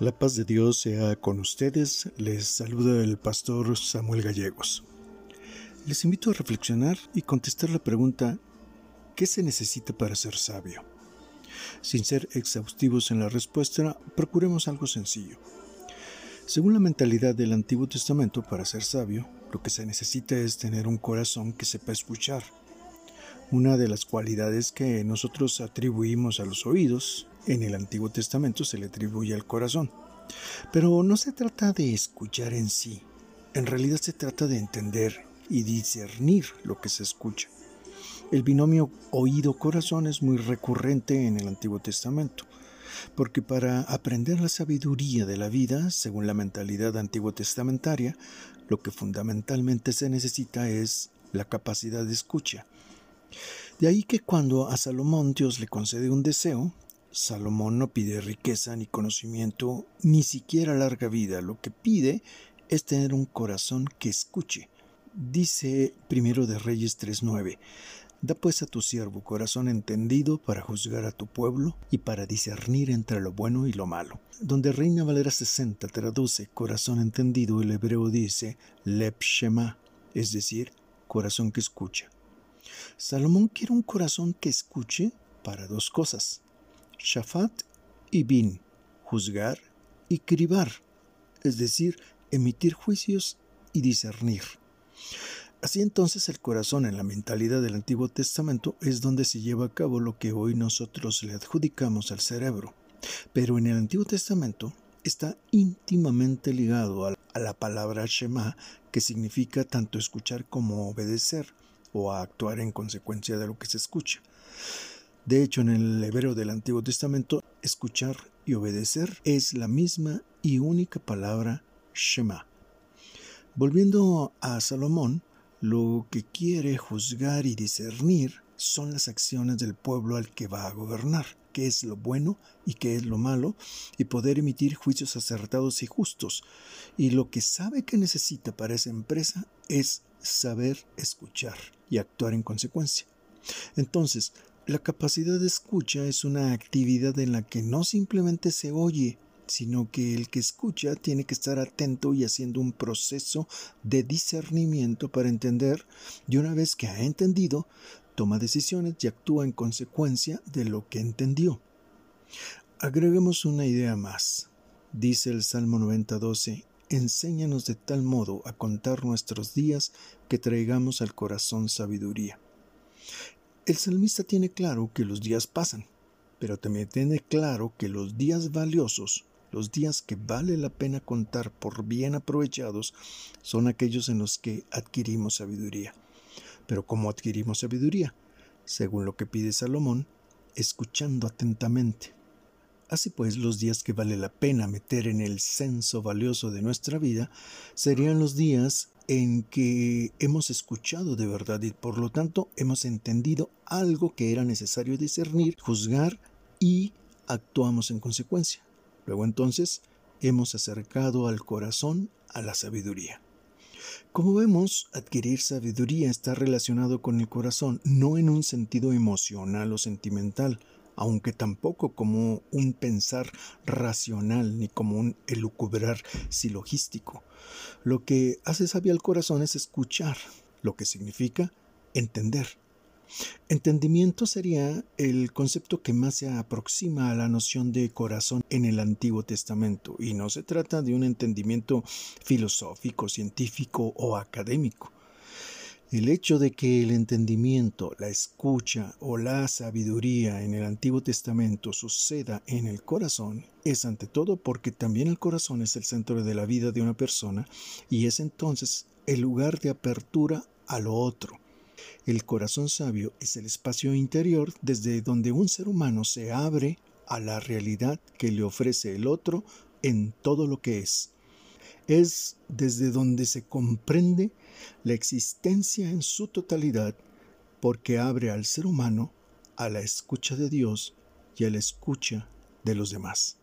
La paz de Dios sea con ustedes. Les saluda el pastor Samuel Gallegos. Les invito a reflexionar y contestar la pregunta ¿qué se necesita para ser sabio? Sin ser exhaustivos en la respuesta, procuremos algo sencillo. Según la mentalidad del Antiguo Testamento, para ser sabio, lo que se necesita es tener un corazón que sepa escuchar. Una de las cualidades que nosotros atribuimos a los oídos en el Antiguo Testamento se le atribuye al corazón. Pero no se trata de escuchar en sí, en realidad se trata de entender y discernir lo que se escucha. El binomio oído-corazón es muy recurrente en el Antiguo Testamento, porque para aprender la sabiduría de la vida, según la mentalidad antiguo testamentaria, lo que fundamentalmente se necesita es la capacidad de escucha. De ahí que cuando a Salomón Dios le concede un deseo, Salomón no pide riqueza ni conocimiento, ni siquiera larga vida. Lo que pide es tener un corazón que escuche. Dice primero de Reyes 3.9, Da pues a tu siervo corazón entendido para juzgar a tu pueblo y para discernir entre lo bueno y lo malo. Donde Reina Valera 60 traduce corazón entendido, el hebreo dice Lep Shema, es decir, corazón que escucha. Salomón quiere un corazón que escuche para dos cosas Shafat y Bin, juzgar y cribar, es decir, emitir juicios y discernir. Así entonces el corazón en la mentalidad del Antiguo Testamento es donde se lleva a cabo lo que hoy nosotros le adjudicamos al cerebro. Pero en el Antiguo Testamento está íntimamente ligado a la palabra Shema, que significa tanto escuchar como obedecer o actuar en consecuencia de lo que se escucha. De hecho, en el hebreo del Antiguo Testamento, escuchar y obedecer es la misma y única palabra Shema. Volviendo a Salomón, lo que quiere juzgar y discernir son las acciones del pueblo al que va a gobernar, qué es lo bueno y qué es lo malo, y poder emitir juicios acertados y justos. Y lo que sabe que necesita para esa empresa es saber escuchar y actuar en consecuencia. Entonces, la capacidad de escucha es una actividad en la que no simplemente se oye, sino que el que escucha tiene que estar atento y haciendo un proceso de discernimiento para entender, y una vez que ha entendido, toma decisiones y actúa en consecuencia de lo que entendió. Agreguemos una idea más. Dice el Salmo 90:12, enséñanos de tal modo a contar nuestros días que traigamos al corazón sabiduría. El salmista tiene claro que los días pasan, pero también tiene claro que los días valiosos, los días que vale la pena contar por bien aprovechados, son aquellos en los que adquirimos sabiduría. Pero ¿cómo adquirimos sabiduría? Según lo que pide Salomón, escuchando atentamente. Así pues, los días que vale la pena meter en el censo valioso de nuestra vida serían los días en que hemos escuchado de verdad y por lo tanto hemos entendido algo que era necesario discernir, juzgar y actuamos en consecuencia. Luego entonces hemos acercado al corazón a la sabiduría. Como vemos, adquirir sabiduría está relacionado con el corazón, no en un sentido emocional o sentimental, aunque tampoco como un pensar racional ni como un elucubrar silogístico. Lo que hace sabio al corazón es escuchar, lo que significa entender. Entendimiento sería el concepto que más se aproxima a la noción de corazón en el Antiguo Testamento, y no se trata de un entendimiento filosófico, científico o académico. El hecho de que el entendimiento, la escucha o la sabiduría en el Antiguo Testamento suceda en el corazón es ante todo porque también el corazón es el centro de la vida de una persona y es entonces el lugar de apertura a lo otro. El corazón sabio es el espacio interior desde donde un ser humano se abre a la realidad que le ofrece el otro en todo lo que es es desde donde se comprende la existencia en su totalidad, porque abre al ser humano a la escucha de Dios y a la escucha de los demás.